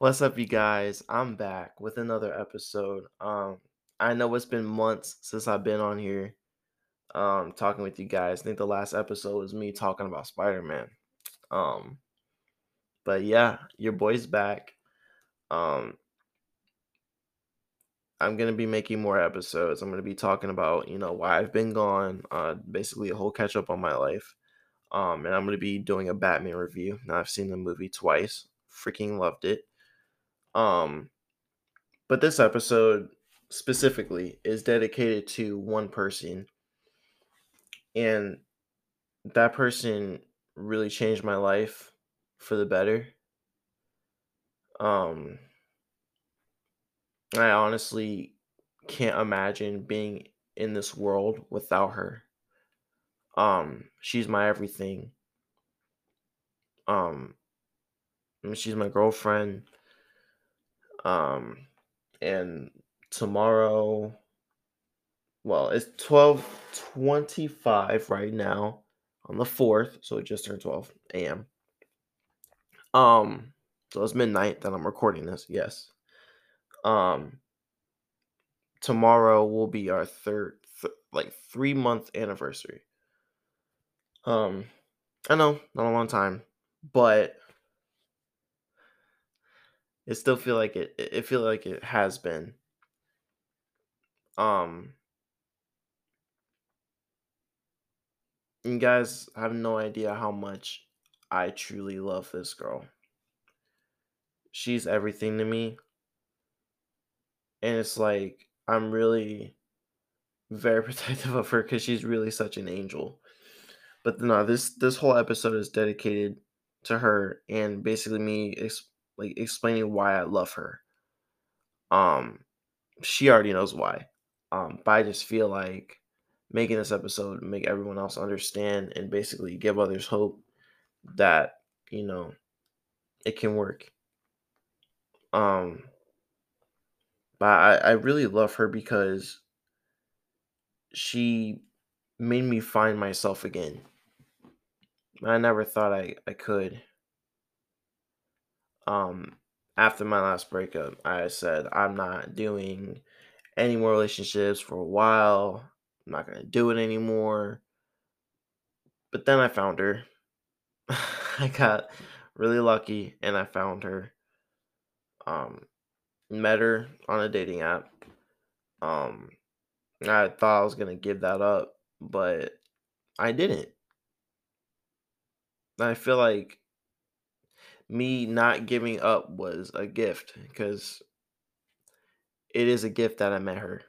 What's up, you guys? I'm back with another episode. Um, I know it's been months since I've been on here, um, talking with you guys. I think the last episode was me talking about Spider-Man. Um, but yeah, your boy's back. Um, I'm gonna be making more episodes. I'm gonna be talking about, you know, why I've been gone, uh, basically a whole catch up on my life. Um, and I'm gonna be doing a Batman review. Now I've seen the movie twice, freaking loved it. Um, but this episode specifically is dedicated to one person, and that person really changed my life for the better. Um, I honestly can't imagine being in this world without her. Um, she's my everything. Um, she's my girlfriend. Um, and tomorrow, well, it's twelve twenty-five right now on the fourth, so it just turned twelve a.m. Um, so it's midnight that I'm recording this. Yes. Um, tomorrow will be our third, th- like three month anniversary. Um, I know, not a long time, but it still feel like it. It feel like it has been. Um, you guys have no idea how much I truly love this girl. She's everything to me. And it's like I'm really very protective of her because she's really such an angel. But no, this this whole episode is dedicated to her and basically me like explaining why I love her. Um, she already knows why. Um, but I just feel like making this episode make everyone else understand and basically give others hope that you know it can work. Um, but I, I really love her because she made me find myself again. I never thought I, I could. Um, after my last breakup, I said I'm not doing any more relationships for a while. I'm not gonna do it anymore. But then I found her. I got really lucky and I found her. Um, met her on a dating app. Um, I thought I was gonna give that up, but I didn't. I feel like me not giving up was a gift because it is a gift that I met her.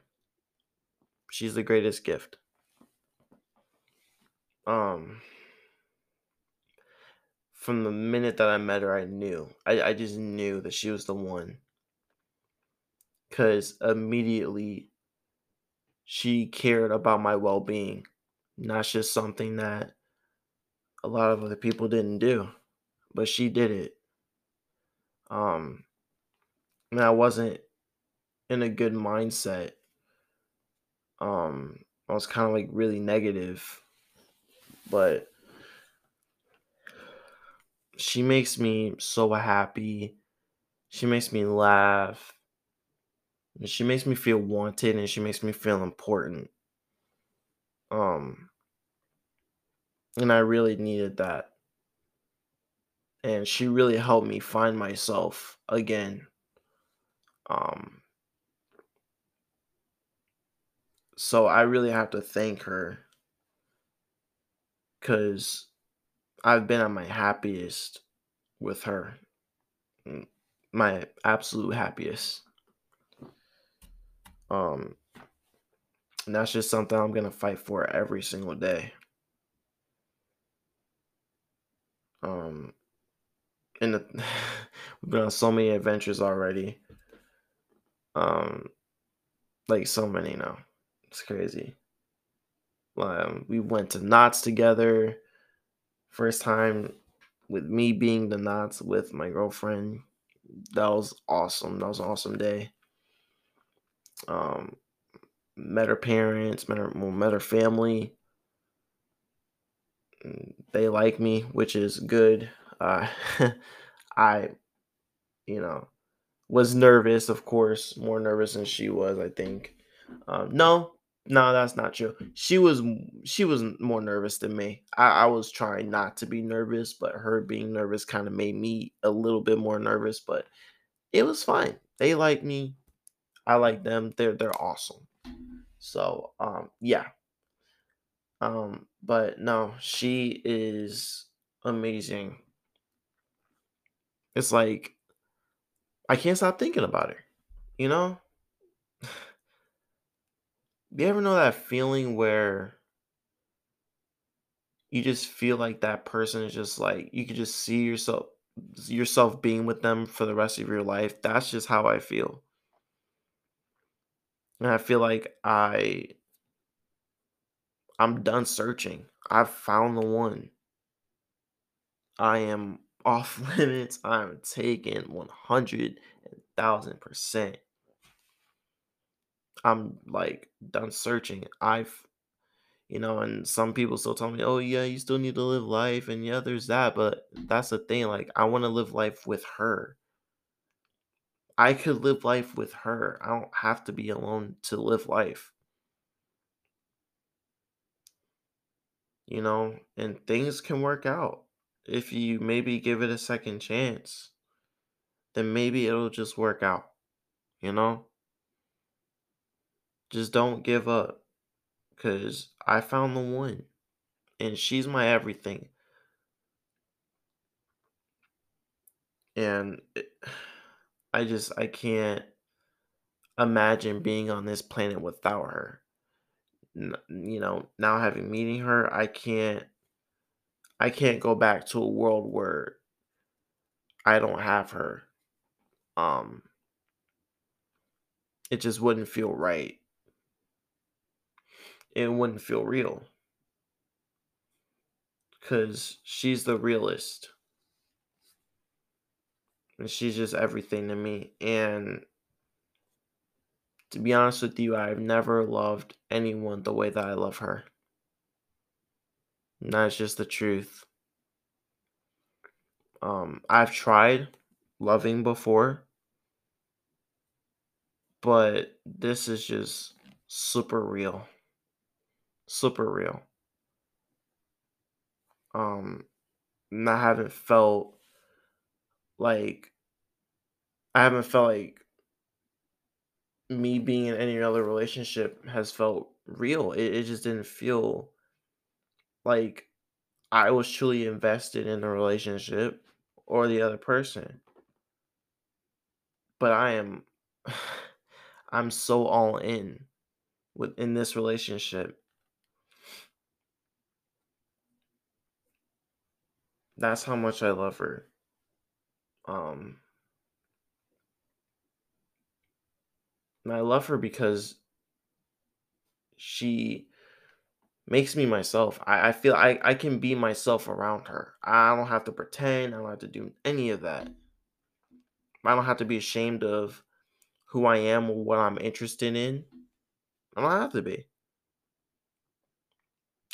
She's the greatest gift. Um, from the minute that I met her, I knew. I, I just knew that she was the one. Because immediately she cared about my well being, not just something that a lot of other people didn't do, but she did it. Um, and I wasn't in a good mindset. Um, I was kind of like really negative, but she makes me so happy. She makes me laugh. She makes me feel wanted and she makes me feel important. Um and I really needed that. And she really helped me find myself again. Um so I really have to thank her cuz I've been at my happiest with her. My absolute happiest. Um, and that's just something I'm gonna fight for every single day. Um, and the, we've been on so many adventures already. Um, like so many now. It's crazy. Um, we went to Knott's together. First time with me being the Knott's with my girlfriend. That was awesome. That was an awesome day. Um, met her parents, met her, well, met her family. Mm, they like me, which is good. Uh, I, you know, was nervous, of course, more nervous than she was, I think. Um, no, no, that's not true. She was she was more nervous than me. I, I was trying not to be nervous, but her being nervous kind of made me a little bit more nervous. But it was fine. They like me. I like them. They're they're awesome. So um yeah. Um, but no, she is amazing. It's like I can't stop thinking about her. You know? you ever know that feeling where you just feel like that person is just like you could just see yourself yourself being with them for the rest of your life. That's just how I feel. And I feel like I I'm done searching. I've found the one. I am off limits. I'm taking 100,000%. I'm like done searching. I've, you know, and some people still tell me, oh, yeah, you still need to live life. And yeah, there's that. But that's the thing. Like, I want to live life with her. I could live life with her. I don't have to be alone to live life. You know, and things can work out if you maybe give it a second chance. Then maybe it'll just work out. You know? Just don't give up. Because I found the one. And she's my everything. And I just, I can't imagine being on this planet without her. You know, now having meeting her, I can't, I can't go back to a world where I don't have her. Um, it just wouldn't feel right it wouldn't feel real. Because she's the realist. And she's just everything to me. And to be honest with you, I've never loved anyone the way that I love her. That's just the truth. Um, I've tried loving before, but this is just super real super real. Um, and I haven't felt like I haven't felt like me being in any other relationship has felt real. It, it just didn't feel like I was truly invested in the relationship or the other person. But I am I'm so all in within this relationship That's how much I love her. Um and I love her because she makes me myself. I, I feel I, I can be myself around her. I don't have to pretend. I don't have to do any of that. I don't have to be ashamed of who I am or what I'm interested in. I don't have to be.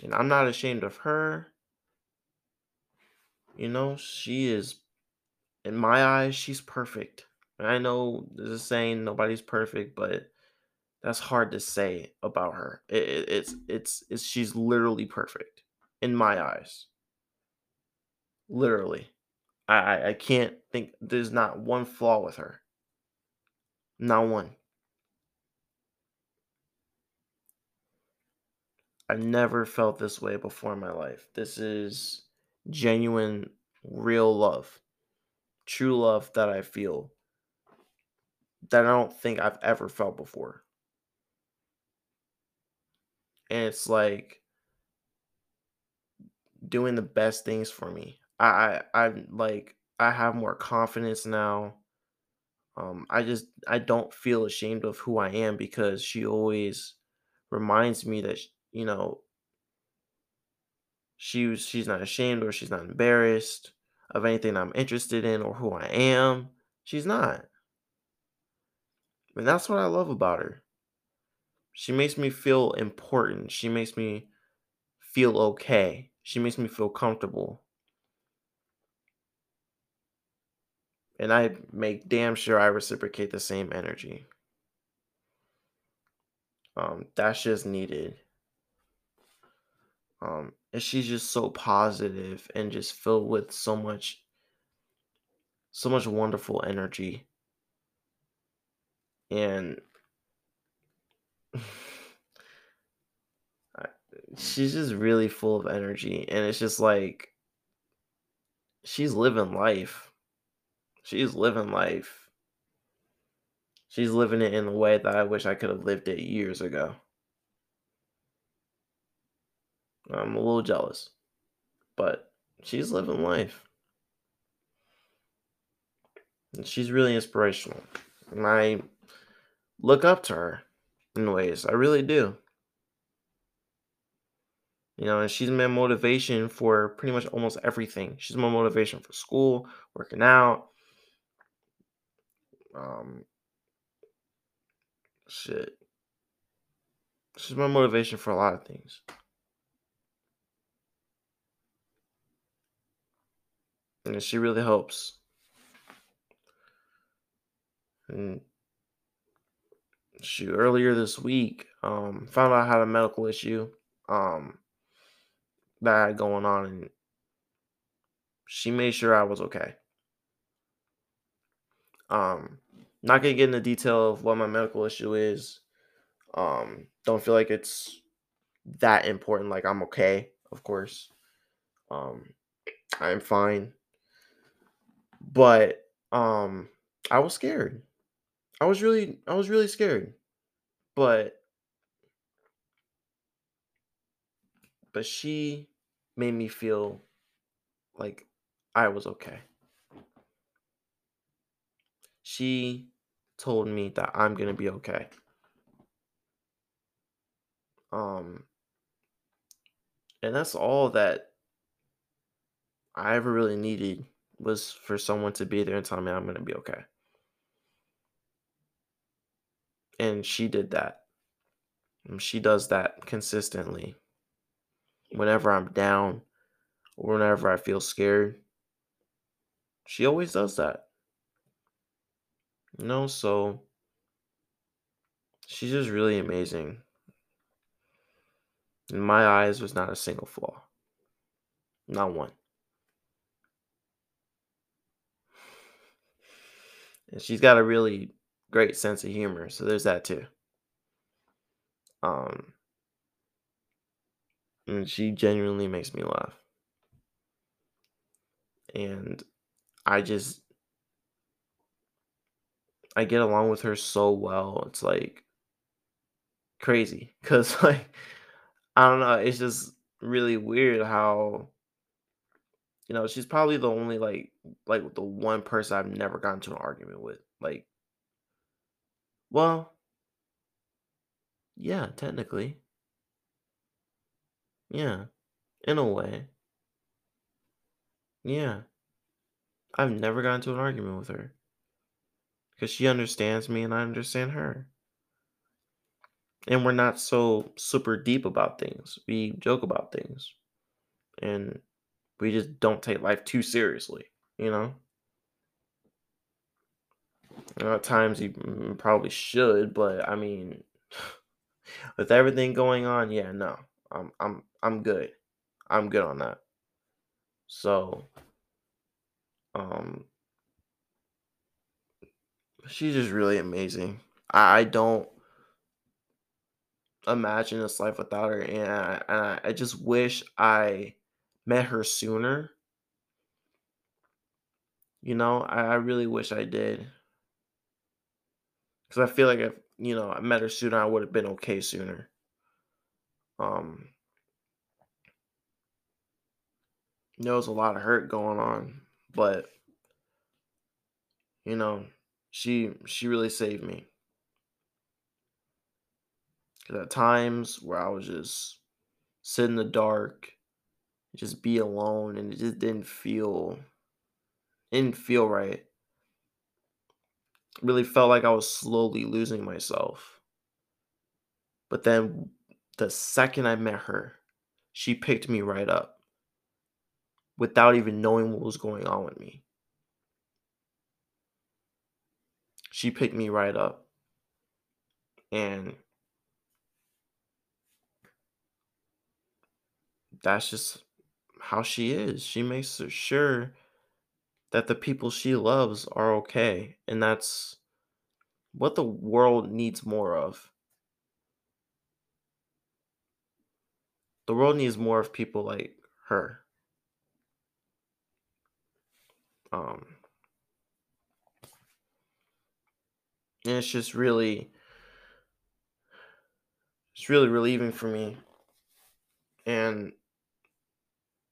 And I'm not ashamed of her. You know, she is, in my eyes, she's perfect. I know there's a saying nobody's perfect, but that's hard to say about her. It, it, it's, it's, it's, she's literally perfect in my eyes. Literally. I, I, I can't think, there's not one flaw with her. Not one. I've never felt this way before in my life. This is genuine, real love, true love that I feel that I don't think I've ever felt before. And it's like doing the best things for me. I I I'm like I have more confidence now. Um I just I don't feel ashamed of who I am because she always reminds me that you know she was she's not ashamed or she's not embarrassed of anything I'm interested in or who I am. She's not. And that's what I love about her. She makes me feel important. She makes me feel okay. She makes me feel comfortable. And I make damn sure I reciprocate the same energy. Um, that's just needed. Um, and she's just so positive and just filled with so much, so much wonderful energy. And she's just really full of energy. And it's just like, she's living life. She's living life. She's living it in a way that I wish I could have lived it years ago. I'm a little jealous, but she's living life. And she's really inspirational. And I look up to her in ways. I really do. You know, and she's my motivation for pretty much almost everything. She's my motivation for school, working out, um, shit. She's my motivation for a lot of things. And she really helps. And she earlier this week, um, found out I had a medical issue, um, that I had going on, and she made sure I was okay. Um, not gonna get into detail of what my medical issue is. Um, don't feel like it's that important. Like I'm okay, of course. Um, I'm fine. But um, I was scared. I was really, I was really scared. But but she made me feel like I was okay. She told me that I'm going to be okay. Um and that's all that I ever really needed was for someone to be there and tell me I'm going to be okay. And she did that. She does that consistently. Whenever I'm down or whenever I feel scared, she always does that. You know, so she's just really amazing. In my eyes, was not a single flaw. Not one. And she's got a really great sense of humor, so there's that too. Um and she genuinely makes me laugh. And I just I get along with her so well. It's like crazy cuz like I don't know, it's just really weird how you know, she's probably the only like like the one person I've never gotten to an argument with. Like well, yeah, technically. Yeah, in a way. Yeah. I've never gotten into an argument with her because she understands me and I understand her. And we're not so super deep about things. We joke about things. And we just don't take life too seriously, you know? You know, At times you mm, probably should, but I mean, with everything going on, yeah, no. I'm I'm I'm good. I'm good on that. So, um she's just really amazing. I, I don't imagine this life without her and I, and I, I just wish I met her sooner. You know, I, I really wish I did. Because I feel like if, you know, I met her sooner, I would have been okay sooner. Um, there was a lot of hurt going on, but you know, she she really saved me. Because at times where I was just sit in the dark, just be alone, and it just didn't feel didn't feel right. Really felt like I was slowly losing myself. But then the second I met her, she picked me right up without even knowing what was going on with me. she picked me right up. And that's just how she is. She makes sure that the people she loves are okay. And that's what the world needs more of. The world needs more of people like her. Um, and it's just really, it's really relieving for me. And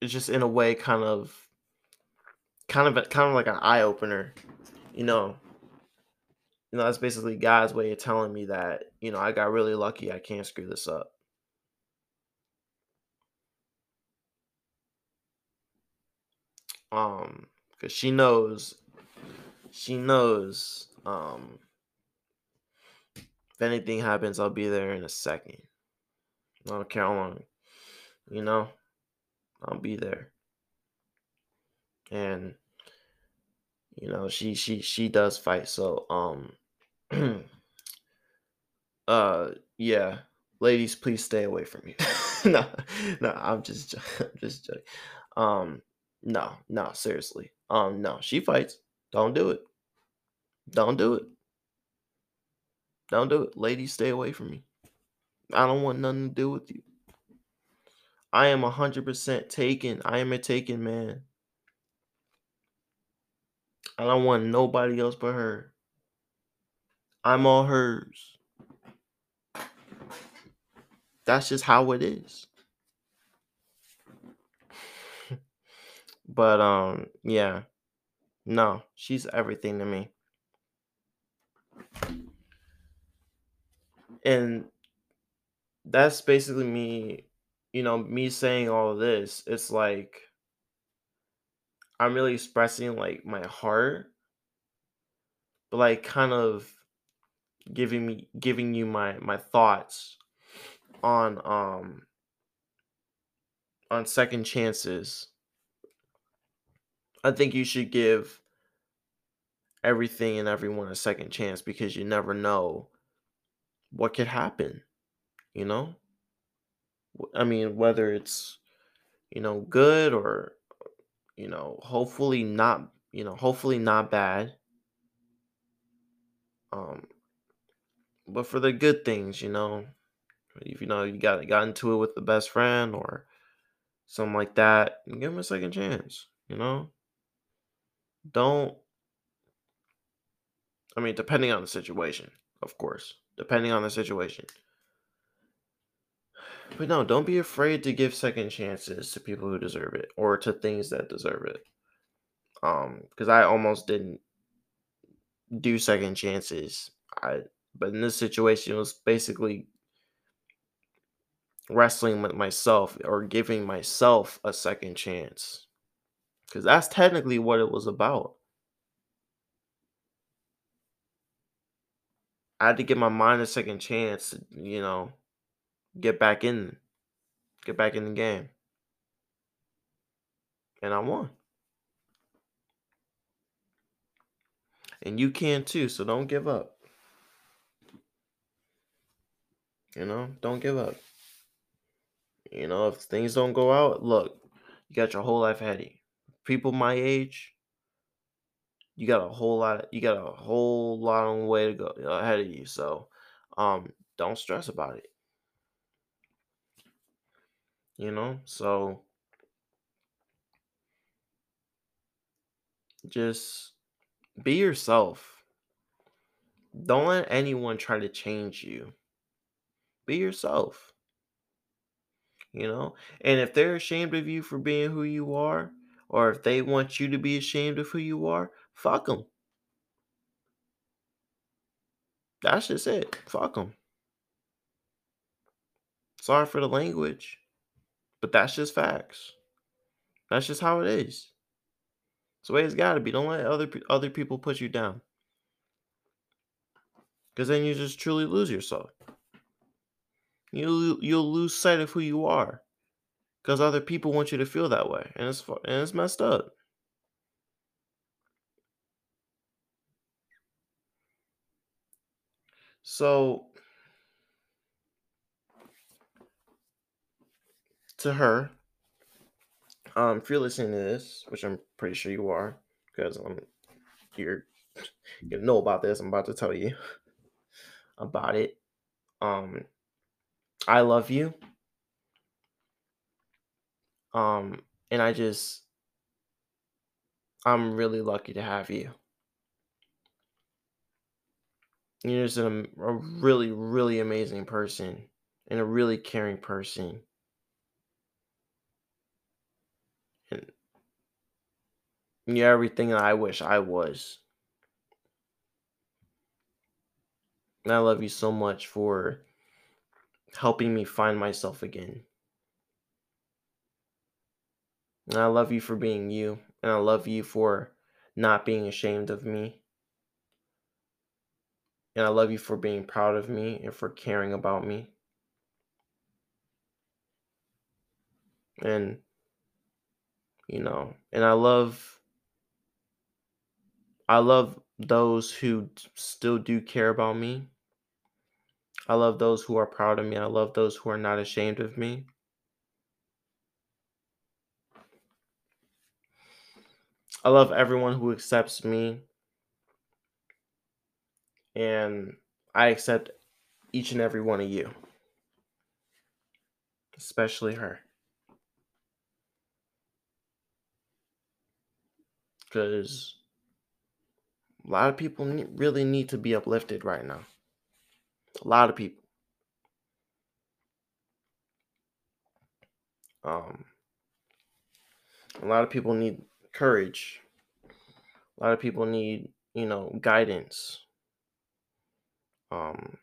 it's just in a way kind of, kind of, kind of like an eye opener, you know. You know, that's basically God's way of telling me that, you know, I got really lucky. I can't screw this up. Um, because she knows, she knows, um, if anything happens, I'll be there in a second. I don't care how long, you know, I'll be there. And you know, she she she does fight. So um, uh, yeah, ladies, please stay away from me. no, no, I'm just I'm just joking. Um, no, no, seriously. Um, no, she fights. Don't do it. Don't do it. Don't do it. Ladies, stay away from me. I don't want nothing to do with you. I am 100% taken. I am a taken man. I don't want nobody else but her. I'm all hers. That's just how it is. but um yeah. No, she's everything to me. And that's basically me, you know, me saying all this. It's like I'm really expressing like my heart, but like kind of giving me giving you my my thoughts on um on second chances. I think you should give everything and everyone a second chance because you never know what could happen, you know? I mean, whether it's, you know, good or, you know, hopefully not, you know, hopefully not bad. Um, but for the good things, you know, if you know you got got into it with the best friend or something like that, give them a second chance. You know, don't. I mean, depending on the situation, of course, depending on the situation. But no, don't be afraid to give second chances to people who deserve it or to things that deserve it. Um, because I almost didn't do second chances. I but in this situation it was basically wrestling with myself or giving myself a second chance. Because that's technically what it was about. I had to give my mind a second chance you know, get back in, get back in the game. And I won. And you can too, so don't give up. You know, don't give up. You know, if things don't go out, look, you got your whole life ahead of you. People my age, you got a whole lot. You got a whole long way to go ahead of you. So, um, don't stress about it. You know, so just be yourself. Don't let anyone try to change you. Be yourself. You know? And if they're ashamed of you for being who you are, or if they want you to be ashamed of who you are, fuck them. That's just it. Fuck them. Sorry for the language, but that's just facts. That's just how it is. It's the way it's got to be. Don't let other other people put you down, because then you just truly lose yourself. You you'll lose sight of who you are, because other people want you to feel that way, and it's and it's messed up. So to her, um, if you're listening to this, which I'm pretty sure you are, because I'm you're you know about this, I'm about to tell you about it. Um, I love you. Um, and I just I'm really lucky to have you. You're just a really, really amazing person and a really caring person. You're everything I wish I was. And I love you so much for helping me find myself again. And I love you for being you. And I love you for not being ashamed of me. And I love you for being proud of me and for caring about me. And, you know, and I love, I love those who still do care about me. I love those who are proud of me. I love those who are not ashamed of me. I love everyone who accepts me and I accept each and every one of you, especially her. Because a lot of people really need to be uplifted right now. A lot of people. Um, a lot of people need courage. A lot of people need, you know, guidance. Um,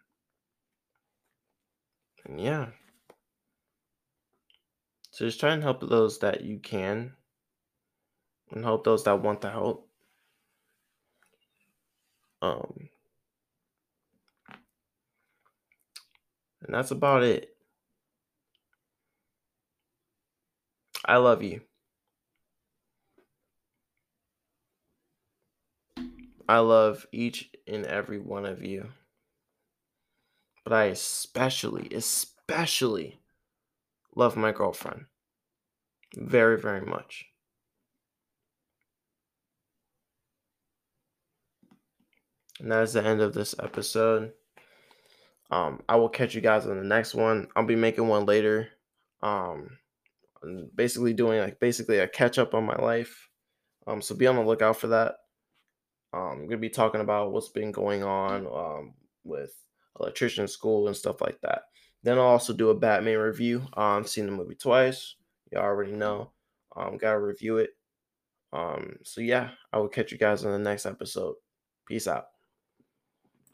and yeah. So just try and help those that you can and help those that want the help. Um, and that's about it. I love you. I love each and every one of you. But I especially, especially love my girlfriend. Very, very much. And that is the end of this episode. Um, I will catch you guys on the next one. I'll be making one later. Um, basically doing like basically a catch up on my life. Um, so be on the lookout for that. Um, I'm gonna be talking about what's been going on um, with electrician school and stuff like that. Then I'll also do a Batman review. Um, seen the movie twice. You already know. Um, gotta review it. Um, so yeah, I will catch you guys on the next episode. Peace out.